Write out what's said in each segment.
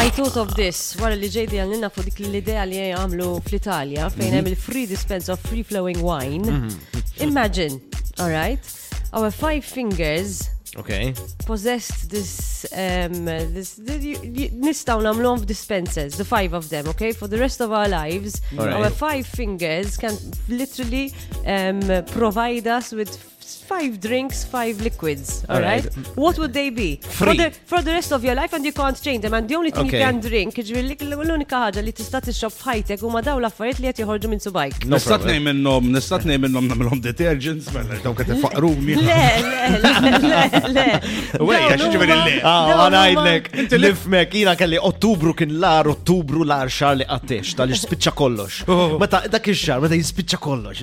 I thought of this, wara li ġejdi għallina fuq dik l-idea li għamlu fl-Italja, fejn hemm mhm. il-free dispense of free flowing wine. Mhm. Imagine, all right, our five fingers Okay. Possessed this, um, this, this you, you, nistaw namlom dispensers, the five of them, okay? For the rest of our lives, right. our five fingers can literally um, provide us with five drinks, five liquids. All right. What would they be? Free. For the, for the rest of your life and you can't change them. And the only thing okay. you can drink, ġviri l-unika ħagġa li tista' tixrob f'ħajtek huma daw l-affarijiet li qed joħorġu minn subajk. Nista' tnejn minnhom, nista' tnejn minnhom nagħmilhom detergents, mela daw qed ifaqruni. Le, le, le, le. Wej, għax ġviri le. Ah, ngħidlek, nifmek, jiena kelli Ottubru kien l-ar Ottubru l-ar xar li qattiex tal-ispiċċa kollox. Oh. Meta dak ix-xar, meta jispiċċa kollox.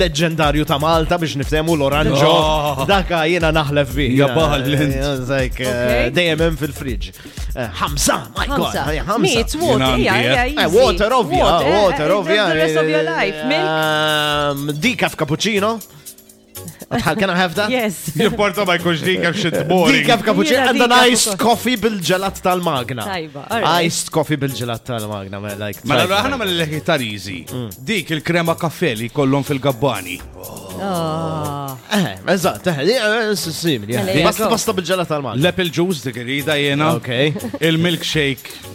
leġendarju ta' Malta biex niftemu l-oranġo. Oh. Daka jena naħlef vi. Jabbaħ l-lint. Dejjem hemm fil-friġ. Eh, Hamza, my god. Meat, water, yeah, eh, Water, ovvja, water, eh, ovvja. Decaf cappuccino. How can I have that? Yes. Jimporta ma jkunx dik hemm xi tmori. Dik hemm kapuċin and an iced coffee bil-ġelat tal-magna. Tajba. Iced coffee bil-ġelat tal-magna, ma like. Ma mela, aħna mela leħi tariżi. Mm. Dik il-krema kafe li kollhom fil-gabbani. Ah. Eh, eżatt, eh, eh, simili. Eh. Mela, basta bil-ġelat tal-magna. L-apple juice dik irida jena. Ok. Il-milkshake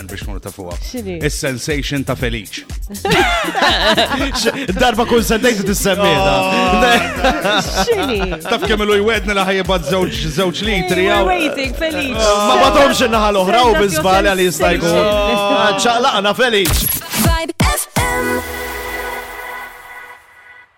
biex mur ta' fuqa. Xini? Is-sensation ta' Feliċ. Darba kull sentejn se tissemmina. Xini? Taf kemm ilu jwedni li ħajja bad żewġ żewġ litri We're għaw. waiting, Felice. Oh. Ma batomx in-naħa l-oħra u biżbal għal jista' jkun. Ah, Ċaqlaqna Feliċ. Vibe FM.